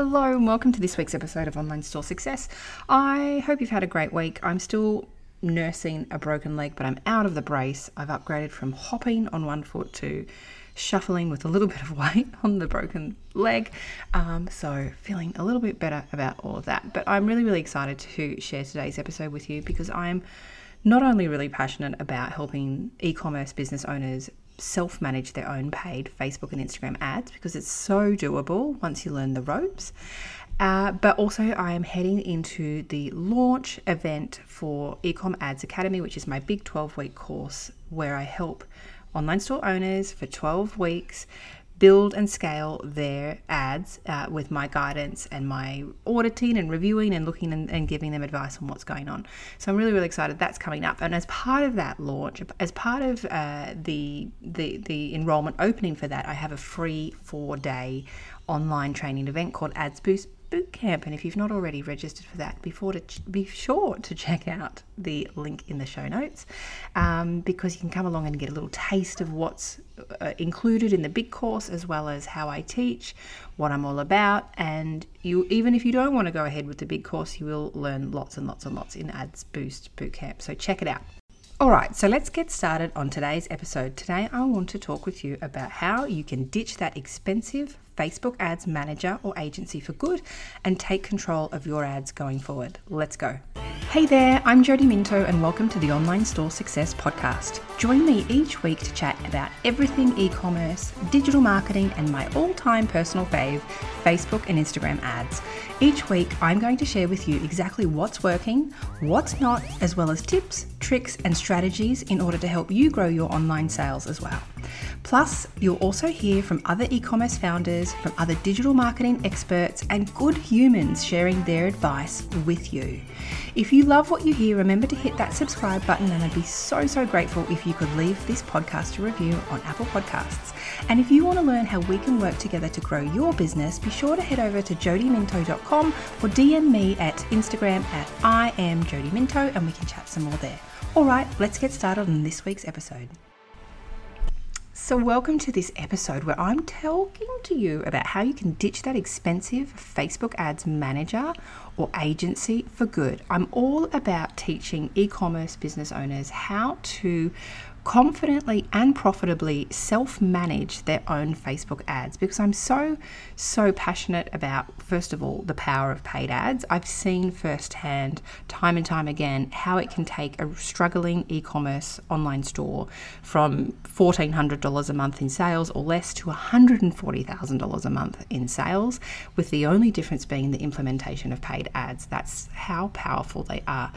Hello, and welcome to this week's episode of Online Store Success. I hope you've had a great week. I'm still nursing a broken leg, but I'm out of the brace. I've upgraded from hopping on one foot to shuffling with a little bit of weight on the broken leg. Um, so, feeling a little bit better about all of that. But I'm really, really excited to share today's episode with you because I'm not only really passionate about helping e commerce business owners self manage their own paid Facebook and Instagram ads because it's so doable once you learn the ropes. Uh, but also, I am heading into the launch event for Ecom Ads Academy, which is my big 12 week course where I help online store owners for 12 weeks build and scale their ads uh, with my guidance and my auditing and reviewing and looking and, and, giving them advice on what's going on. So I'm really really excited that's coming up. And as part of that launch, as part of uh, the the the enrollment opening for that, I have a free four day online training event called Ads Boost boot camp. And if you've not already registered for that, before to ch- be sure to check out the link in the show notes um, because you can come along and get a little taste of what's uh, included in the big course as well as how I teach, what I'm all about. And you, even if you don't want to go ahead with the big course, you will learn lots and lots and lots in Ads Boost Bootcamp. So check it out. All right, so let's get started on today's episode. Today, I want to talk with you about how you can ditch that expensive Facebook ads manager or agency for good and take control of your ads going forward. Let's go. Hey there, I'm Jodie Minto and welcome to the Online Store Success Podcast. Join me each week to chat about everything e commerce, digital marketing, and my all time personal fave, Facebook and Instagram ads. Each week, I'm going to share with you exactly what's working, what's not, as well as tips, tricks, and strategies in order to help you grow your online sales as well. Plus, you'll also hear from other e commerce founders, from other digital marketing experts, and good humans sharing their advice with you. If you love what you hear, remember to hit that subscribe button, and I'd be so, so grateful if you could leave this podcast a review on Apple Podcasts. And if you want to learn how we can work together to grow your business, be sure to head over to jodieminto.com or DM me at Instagram at I am Jodie Minto, and we can chat some more there. All right, let's get started on this week's episode. So, welcome to this episode where I'm talking to you about how you can ditch that expensive Facebook ads manager or agency for good. I'm all about teaching e commerce business owners how to confidently and profitably self manage their own Facebook ads because I'm so, so passionate about, first of all, the power of paid ads. I've seen firsthand, time and time again, how it can take a struggling e commerce online store from $1,400 a month in sales or less to $140,000 a month in sales, with the only difference being the implementation of paid ads. That's how powerful they are.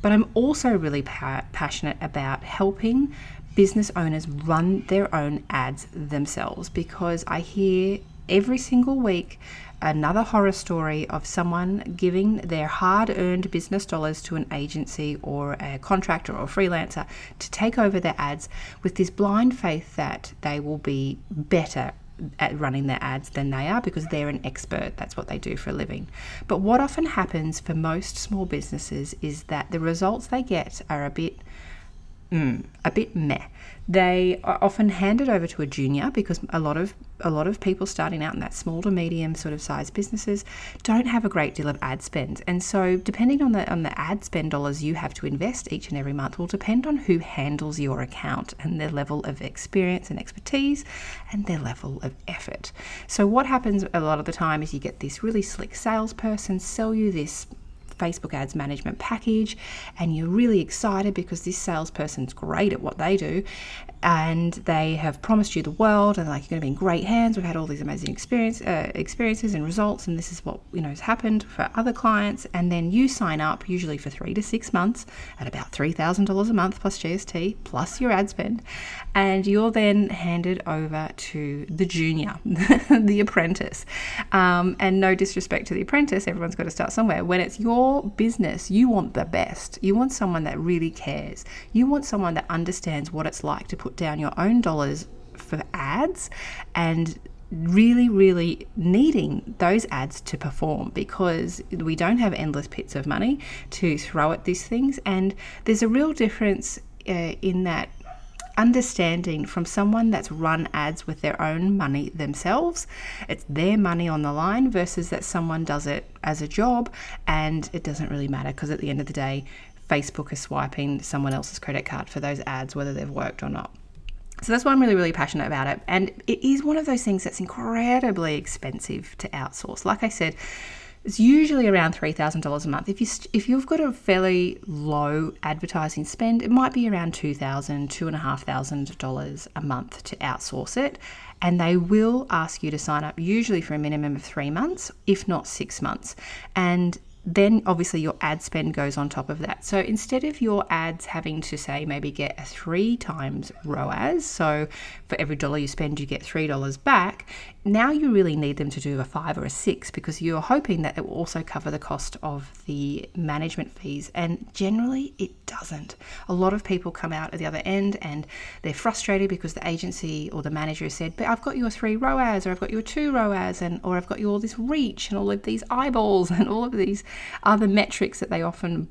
But I'm also really pa- passionate about helping business owners run their own ads themselves because I hear every single week another horror story of someone giving their hard earned business dollars to an agency or a contractor or a freelancer to take over their ads with this blind faith that they will be better at running their ads than they are because they're an expert. That's what they do for a living. But what often happens for most small businesses is that the results they get are a bit mm, a bit meh. They are often handed over to a junior because a lot of a lot of people starting out in that small to medium sort of size businesses don't have a great deal of ad spend. And so depending on the on the ad spend dollars you have to invest each and every month will depend on who handles your account and their level of experience and expertise and their level of effort. So what happens a lot of the time is you get this really slick salesperson sell you this Facebook ads management package and you're really excited because this salesperson's great at what they do and they have promised you the world and like you're going to be in great hands. We've had all these amazing experience uh, experiences and results and this is what you know has happened for other clients. And then you sign up usually for three to six months at about $3000 a month plus gst plus your ad spend and you're then handed over to the junior the apprentice. Um, and no disrespect to the apprentice everyone's got to start somewhere. When it's your business you want the best you want someone that really cares you want someone that understands what it's like to put put down your own dollars for ads and really, really needing those ads to perform because we don't have endless pits of money to throw at these things. And there's a real difference uh, in that understanding from someone that's run ads with their own money themselves. It's their money on the line versus that someone does it as a job and it doesn't really matter because at the end of the day, Facebook is swiping someone else's credit card for those ads, whether they've worked or not. So that's why I'm really, really passionate about it. And it is one of those things that's incredibly expensive to outsource. Like I said, it's usually around three thousand dollars a month. If you if you've got a fairly low advertising spend, it might be around two thousand, two and a half thousand dollars a month to outsource it. And they will ask you to sign up usually for a minimum of three months, if not six months. And then obviously your ad spend goes on top of that. So instead of your ads having to say maybe get a three times ROAS, so for every dollar you spend, you get three dollars back, now you really need them to do a five or a six because you're hoping that it will also cover the cost of the management fees. And generally, it doesn't. A lot of people come out at the other end and they're frustrated because the agency or the manager said, But I've got your three ROAS, or I've got your two ROAS, and or I've got you all this reach and all of these eyeballs and all of these other metrics that they often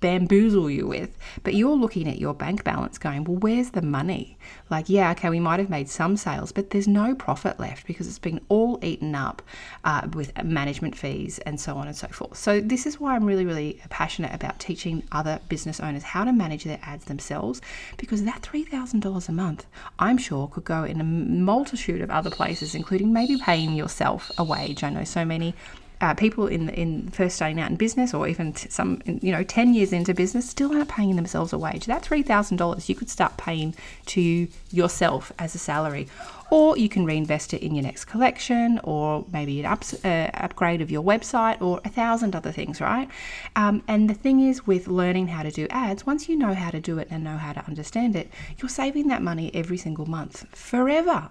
bamboozle you with, but you're looking at your bank balance going, well, where's the money? Like, yeah, okay, we might have made some sales, but there's no profit left because it's been all eaten up uh, with management fees and so on and so forth. So, this is why I'm really, really passionate about teaching other business owners how to manage their ads themselves because that $3,000 a month, I'm sure, could go in a multitude of other places, including maybe paying yourself a wage. I know so many uh, people in in first starting out in business or even some you know 10 years into business still aren't paying themselves a wage. That $3000 you could start paying to yourself as a salary or you can reinvest it in your next collection or maybe an ups, uh, upgrade of your website or a thousand other things right? Um, and the thing is with learning how to do ads once you know how to do it and know how to understand it you're saving that money every single month forever.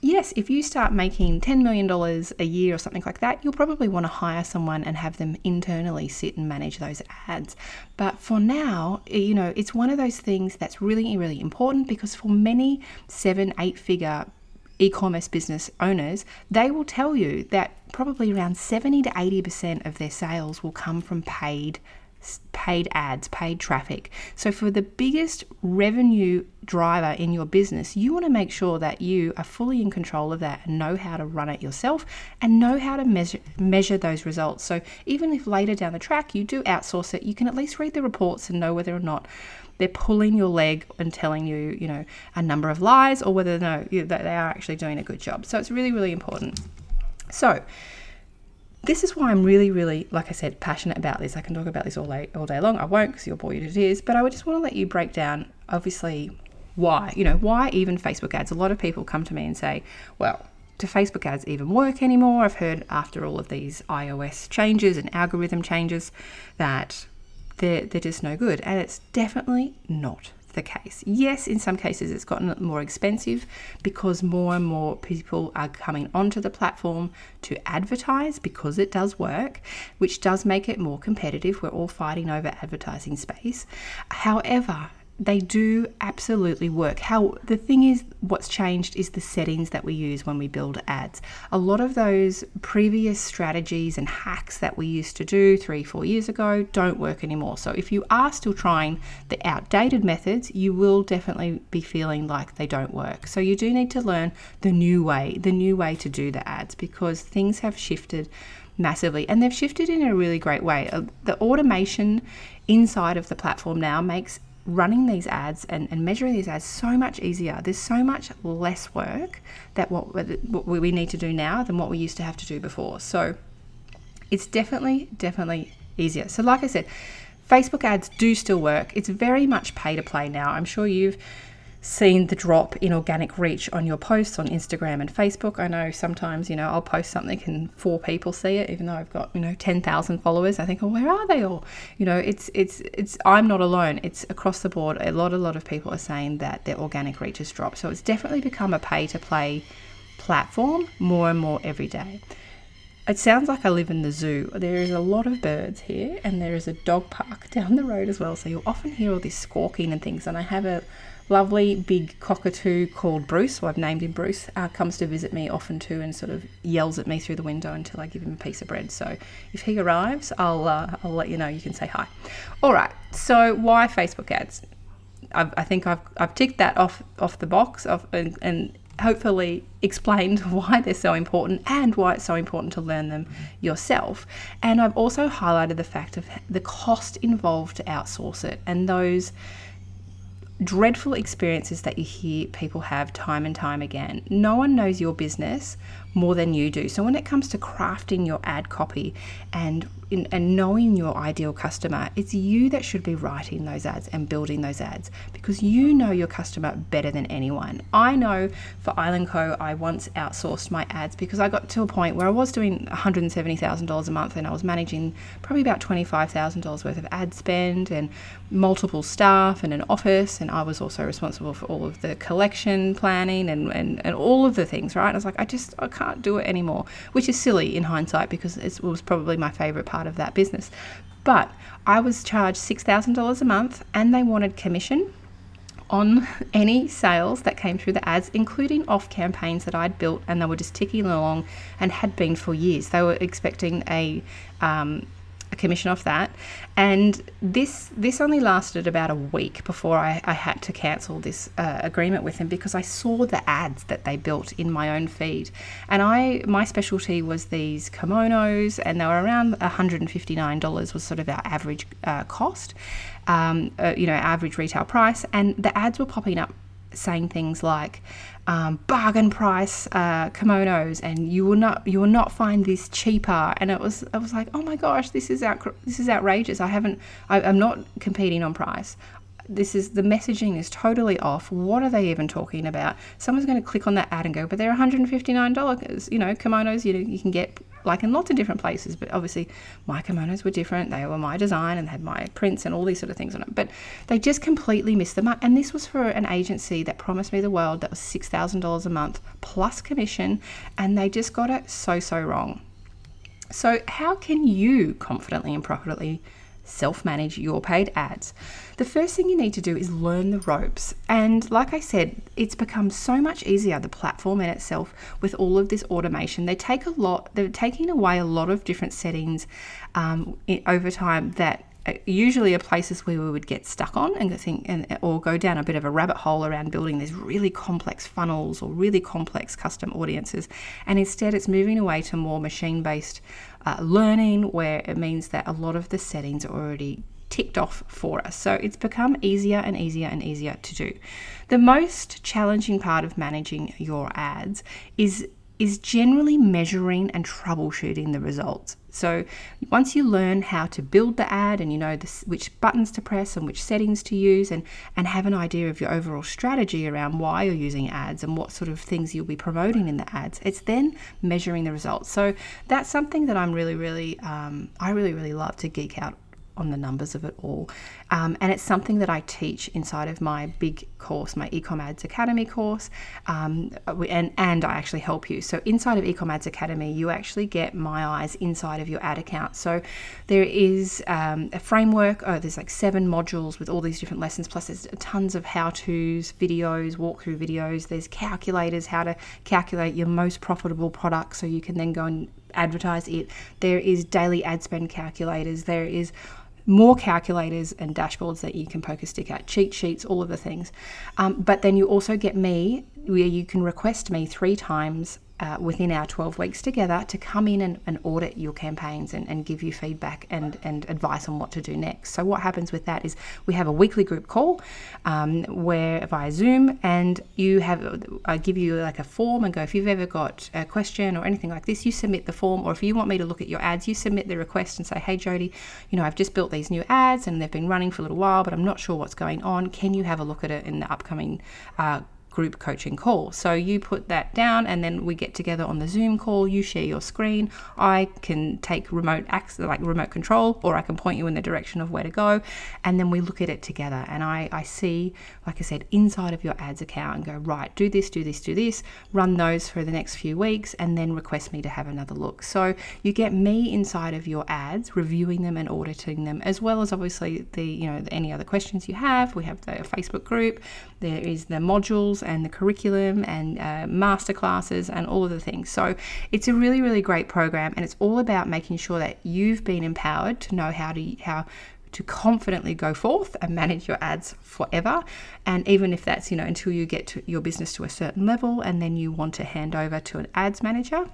Yes if you start making $10 million a year or something like that you'll probably want to hire someone and have them internally sit and manage those ads. But for now you know it's one of those things that's really really important because for many seven eight figure e-commerce business owners, they will tell you that probably around 70 to 80% of their sales will come from paid paid ads, paid traffic. So for the biggest revenue driver in your business, you want to make sure that you are fully in control of that and know how to run it yourself and know how to measure measure those results. So even if later down the track you do outsource it, you can at least read the reports and know whether or not they're pulling your leg and telling you, you know, a number of lies or whether no, that they are actually doing a good job. So it's really, really important. So this is why I'm really, really, like I said, passionate about this. I can talk about this all day, all day long. I won't because you'll bore you to tears, but I would just want to let you break down, obviously, why. You know, why even Facebook ads? A lot of people come to me and say, well, do Facebook ads even work anymore? I've heard after all of these iOS changes and algorithm changes that they're, they're just no good. And it's definitely not the case. Yes, in some cases it's gotten more expensive because more and more people are coming onto the platform to advertise because it does work, which does make it more competitive. We're all fighting over advertising space. However, they do absolutely work. How the thing is, what's changed is the settings that we use when we build ads. A lot of those previous strategies and hacks that we used to do three, four years ago don't work anymore. So if you are still trying the outdated methods, you will definitely be feeling like they don't work. So you do need to learn the new way, the new way to do the ads because things have shifted massively and they've shifted in a really great way. Uh, the automation inside of the platform now makes running these ads and, and measuring these ads so much easier. There's so much less work that what, what we need to do now than what we used to have to do before. So it's definitely, definitely easier. So, like I said, Facebook ads do still work. It's very much pay to play now. I'm sure you've seen the drop in organic reach on your posts on Instagram and Facebook. I know sometimes, you know, I'll post something and four people see it, even though I've got, you know, 10,000 followers. I think, oh, where are they all? You know, it's, it's, it's, I'm not alone. It's across the board. A lot, a lot of people are saying that their organic reach has dropped. So it's definitely become a pay to play platform more and more every day. It sounds like I live in the zoo. There is a lot of birds here, and there is a dog park down the road as well. So you'll often hear all this squawking and things. And I have a lovely big cockatoo called Bruce, well, I've named him Bruce, uh, comes to visit me often too and sort of yells at me through the window until I give him a piece of bread. So if he arrives, I'll, uh, I'll let you know. You can say hi. All right, so why Facebook ads? I've, i think I've, I've ticked that off off the box of, and, and hopefully explained why they're so important and why it's so important to learn them yourself. And I've also highlighted the fact of the cost involved to outsource it and those dreadful experiences that you hear people have time and time again. No one knows your business more than you do. So when it comes to crafting your ad copy and in, and knowing your ideal customer, it's you that should be writing those ads and building those ads because you know your customer better than anyone. I know for Island Co, I once outsourced my ads because I got to a point where I was doing $170,000 a month and I was managing probably about $25,000 worth of ad spend and multiple staff and an office. And I was also responsible for all of the collection planning and, and, and all of the things, right? I was like, I just, I can't do it anymore, which is silly in hindsight because it was probably my favorite part of that business. But I was charged $6,000 a month and they wanted commission on any sales that came through the ads, including off campaigns that I'd built and they were just ticking along and had been for years. They were expecting a um, a commission off that. And this this only lasted about a week before I, I had to cancel this uh, agreement with them because I saw the ads that they built in my own feed. And I my specialty was these kimonos, and they were around $159 was sort of our average uh, cost, um, uh, you know, average retail price. And the ads were popping up saying things like um, bargain price uh, kimonos, and you will not you will not find this cheaper. And it was I was like, oh my gosh, this is out, this is outrageous. I haven't I, I'm not competing on price. This is the messaging is totally off. What are they even talking about? Someone's going to click on that ad and go, but they're $159. You know, kimonos you know, you can get like in lots of different places. But obviously, my kimonos were different. They were my design and had my prints and all these sort of things on it. But they just completely missed the mark. And this was for an agency that promised me the world that was $6,000 a month plus commission. And they just got it so, so wrong. So, how can you confidently and profitably self manage your paid ads? The first thing you need to do is learn the ropes. And like I said, it's become so much easier, the platform in itself, with all of this automation. They take a lot, they're taking away a lot of different settings um, over time that usually are places where we would get stuck on and think and or go down a bit of a rabbit hole around building these really complex funnels or really complex custom audiences and instead it's moving away to more machine based uh, learning where it means that a lot of the settings are already ticked off for us. So it's become easier and easier and easier to do. The most challenging part of managing your ads is is generally measuring and troubleshooting the results. So once you learn how to build the ad and you know this, which buttons to press and which settings to use and, and have an idea of your overall strategy around why you're using ads and what sort of things you'll be promoting in the ads, it's then measuring the results. So that's something that I'm really, really, um, I really, really love to geek out on the numbers of it all. Um, and it's something that I teach inside of my big course, my Ecom Ads Academy course, um, and, and I actually help you. So inside of Ecom Ads Academy, you actually get my eyes inside of your ad account. So there is um, a framework, oh, there's like seven modules with all these different lessons, plus there's tons of how-tos, videos, walkthrough videos. There's calculators, how to calculate your most profitable product so you can then go and advertise it. There is daily ad spend calculators. There is more calculators and dashboards that you can poke a stick at, cheat sheets, all of the things. Um, but then you also get me, where you can request me three times uh, within our 12 weeks together to come in and, and audit your campaigns and, and, give you feedback and, and advice on what to do next. So, what happens with that is we have a weekly group call um, where via Zoom, and you have I give you like a form and go, if you've ever got a question or anything like this, you submit the form, or if you want me to look at your ads, you submit the request and say, hey, Jodie, you know, I've just built these new ads and they've been running for a little while, but I'm not sure what's going on. Can you have a look at it in the upcoming uh, group coaching call. So you put that down and then we get together on the Zoom call, you share your screen. I can take remote access like remote control or I can point you in the direction of where to go and then we look at it together and I, I see, like I said, inside of your ads account and go, right, do this, do this, do this, run those for the next few weeks and then request me to have another look. So you get me inside of your ads, reviewing them and auditing them, as well as obviously the, you know, any other questions you have. We have the Facebook group, there is the modules and the curriculum and uh, master classes and all of the things. So it's a really, really great program, and it's all about making sure that you've been empowered to know how to how to confidently go forth and manage your ads forever. And even if that's, you know, until you get your business to a certain level and then you want to hand over to an ads manager,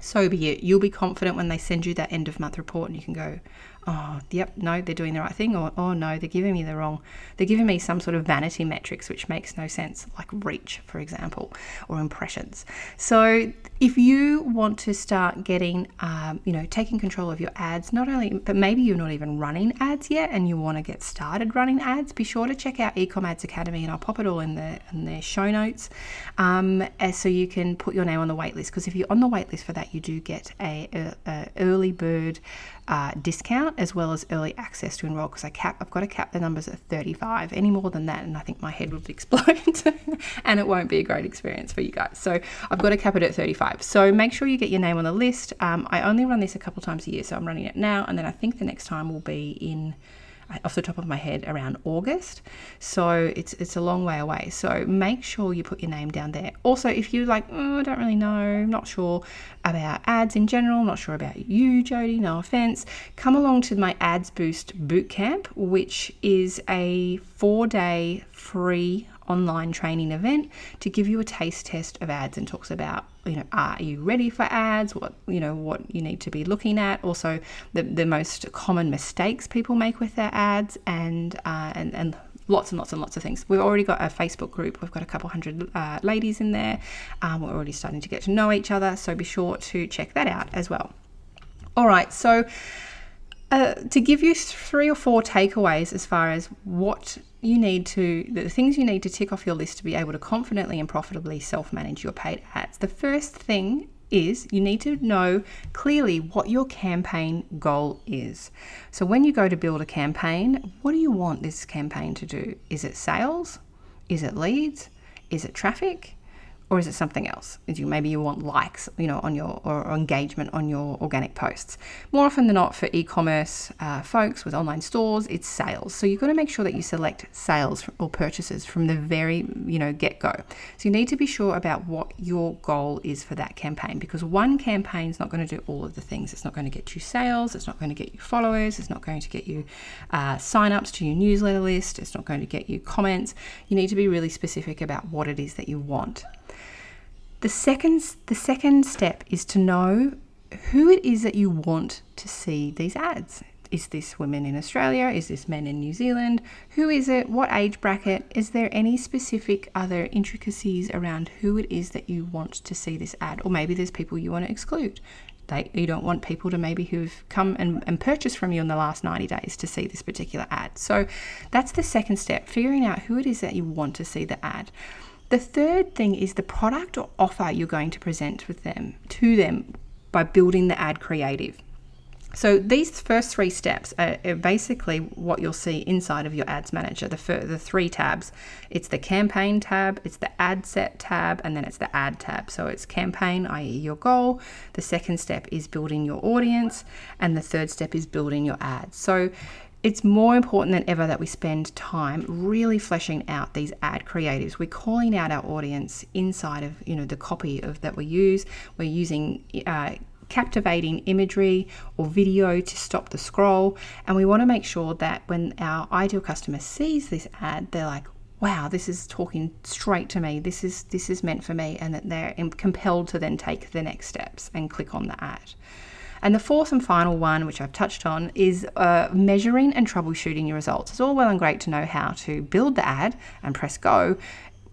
so be it. You'll be confident when they send you that end of month report and you can go, oh, yep, no, they're doing the right thing, or oh, no, they're giving me the wrong, they're giving me some sort of vanity metrics which makes no sense, like reach, for example, or impressions. So if you want to start getting, um, you know, taking control of your ads, not only, but maybe you're not even running ads yet and you want to get started running ads, be sure to check out Ecom Ads Academy and I'll pop it all in the, in the show notes um, so you can put your name on the waitlist. Because if you're on the waitlist for that, you do get a, a, a early bird uh, discount as well as early access to enroll because I cap I've got to cap the numbers at 35 any more than that and I think my head would explode and it won't be a great experience for you guys. So I've got to cap it at 35 so make sure you get your name on the list. Um, I only run this a couple times a year so I'm running it now and then I think the next time will be in off the top of my head around August. So it's it's a long way away. So make sure you put your name down there. Also, if you like, oh, I don't really know, not sure about ads in general, not sure about you, Jodie, no offense, come along to my Ads Boost Bootcamp, which is a four day free online training event to give you a taste test of ads and talks about you know are you ready for ads what you know what you need to be looking at also the, the most common mistakes people make with their ads and uh, and and lots and lots and lots of things. We've already got a Facebook group. We've got a couple hundred uh, ladies in there. Um, we're already starting to get to know each other. So be sure to check that out as well. All right. So uh, to give you three or four takeaways as far as what you need to, the things you need to tick off your list to be able to confidently and profitably self manage your paid ads. The first thing is you need to know clearly what your campaign goal is. So when you go to build a campaign, what do you want this campaign to do? Is it sales? Is it leads? Is it traffic? Or is it something else? Is you maybe you want likes, you know, on your or engagement on your organic posts. More often than not, for e-commerce uh, folks with online stores, it's sales. So you've got to make sure that you select sales or purchases from the very you know get go. So you need to be sure about what your goal is for that campaign because one campaign is not going to do all of the things. It's not going to get you sales. It's not going to get you followers. It's not going to get you uh, sign-ups to your newsletter list. It's not going to get you comments. You need to be really specific about what it is that you want. The second, the second step is to know who it is that you want to see these ads. Is this women in Australia? Is this men in New Zealand? Who is it? What age bracket? Is there any specific other intricacies around who it is that you want to see this ad? Or maybe there's people you want to exclude. They, you don't want people to maybe who've come and, and purchased from you in the last 90 days to see this particular ad. So that's the second step, figuring out who it is that you want to see the ad. The third thing is the product or offer you're going to present with them to them by building the ad creative. So these first three steps are, basically what you'll see inside of your ads manager. The, fir- the three tabs. It's the campaign tab, it's the ad set tab, and then it's the ad tab. So it's campaign, i.e. your goal. The second step is building your audience, and the third step is building your ads. So it's more important than ever that we spend time really fleshing out these ad creatives. We're calling out our audience inside of you know the copy of that we use. We're using uh, captivating imagery or video to stop the scroll, and we want to make sure that when our ideal customer sees this ad, they're like, wow this is talking straight to me this is this is meant for me and that they're compelled to then take the next steps and click on the ad and the fourth and final one, which I've touched on, is uh, measuring and troubleshooting your results. It's all well and great to know how to build the ad and press go.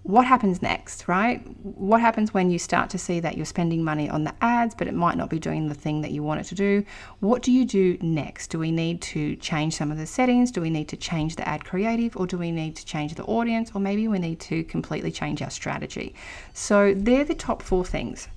What happens next, right? What happens when you start to see that you're spending money on the ads, but it might not be doing the thing that you want it to do? What do you do next? Do we need to change some of the settings? Do we need to change the ad creative? Or do we need to change the audience? Or maybe we need to completely change our strategy? So, they're the top four things.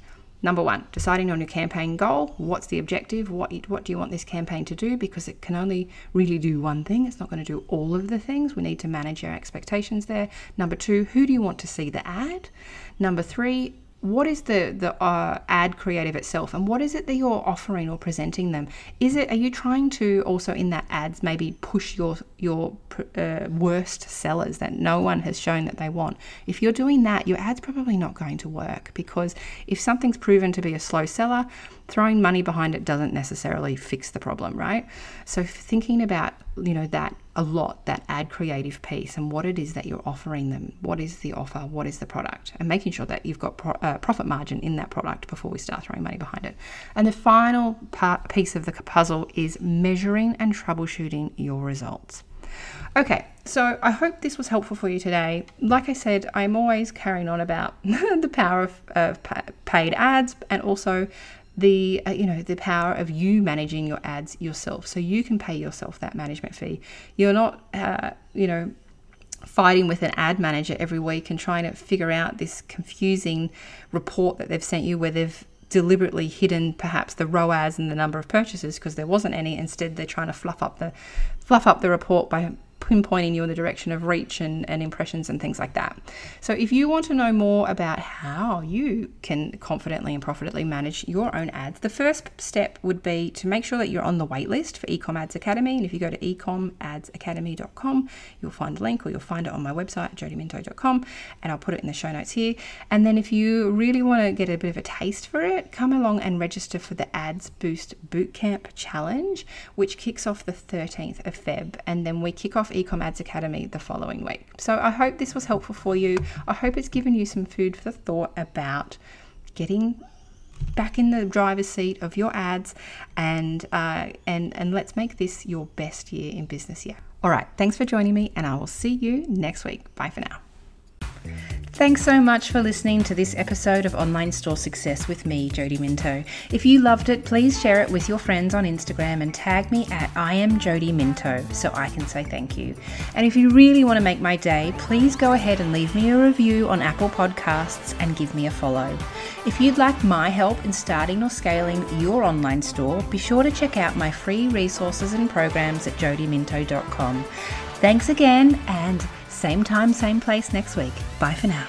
Number one, deciding on your campaign goal. What's the objective? What, what do you want this campaign to do? Because it can only really do one thing. It's not going to do all of the things. We need to manage our expectations there. Number two, who do you want to see the ad? Number three, what is the the uh, ad creative itself and what is it that you're offering or presenting them? Is it are you trying to also in that ads maybe push your your uh, worst sellers that no one has shown that they want? If you're doing that your ad's probably not going to work because if something's proven to be a slow seller throwing money behind it doesn't necessarily fix the problem, right? So thinking about, you know, that a lot, that ad creative piece and what it is that you're offering them. What is the offer? What is the product? And making sure that you've got pro- uh, profit margin in that product before we start throwing money behind it. And the final part, piece of the puzzle is measuring and troubleshooting your results. Okay, so I hope this was helpful for you today. Like I said, I'm always carrying on about the power of, of paid ads and also the uh, you know the power of you managing your ads yourself. So you can pay yourself that management fee. You're not uh, you know fighting with an ad manager every week and trying to figure out this confusing report that they've sent you where they've deliberately hidden perhaps the ROAS and the number of purchases because there wasn't any. Instead they're trying to fluff up the fluff up the report by pinpointing you in the direction of reach and, and impressions and things like that. So, if you want to know more about how you can confidently and profitably manage your own ads, the first step would be to make sure that you're on the waitlist for Ecom Ads Academy. And if you go to ecomadsacademy.com, you'll find the link or you'll find it on my website, jodieminto.com, and I'll put it in the show notes here. And then, if you really want to get a bit of a taste for it, come along and register for the Ads Boost Bootcamp Challenge, which kicks off the 13th of Feb. And then we kick off Ecom Ads Academy the following week. So I hope this was helpful for you. I hope it's given you some food for thought about getting back in the driver's seat of your ads and uh, and and let's make this your best year in business year. All right, thanks for joining me and I will see you next week. Bye for now. Thanks so much for listening to this episode of Online Store Success with me, Jodie Minto. If you loved it, please share it with your friends on Instagram and tag me at I am Jody Minto so I can say thank you. And if you really want to make my day, please go ahead and leave me a review on Apple Podcasts and give me a follow. If you'd like my help in starting or scaling your online store, be sure to check out my free resources and programs at jodieminto.com. Thanks again and same time, same place next week. Bye for now.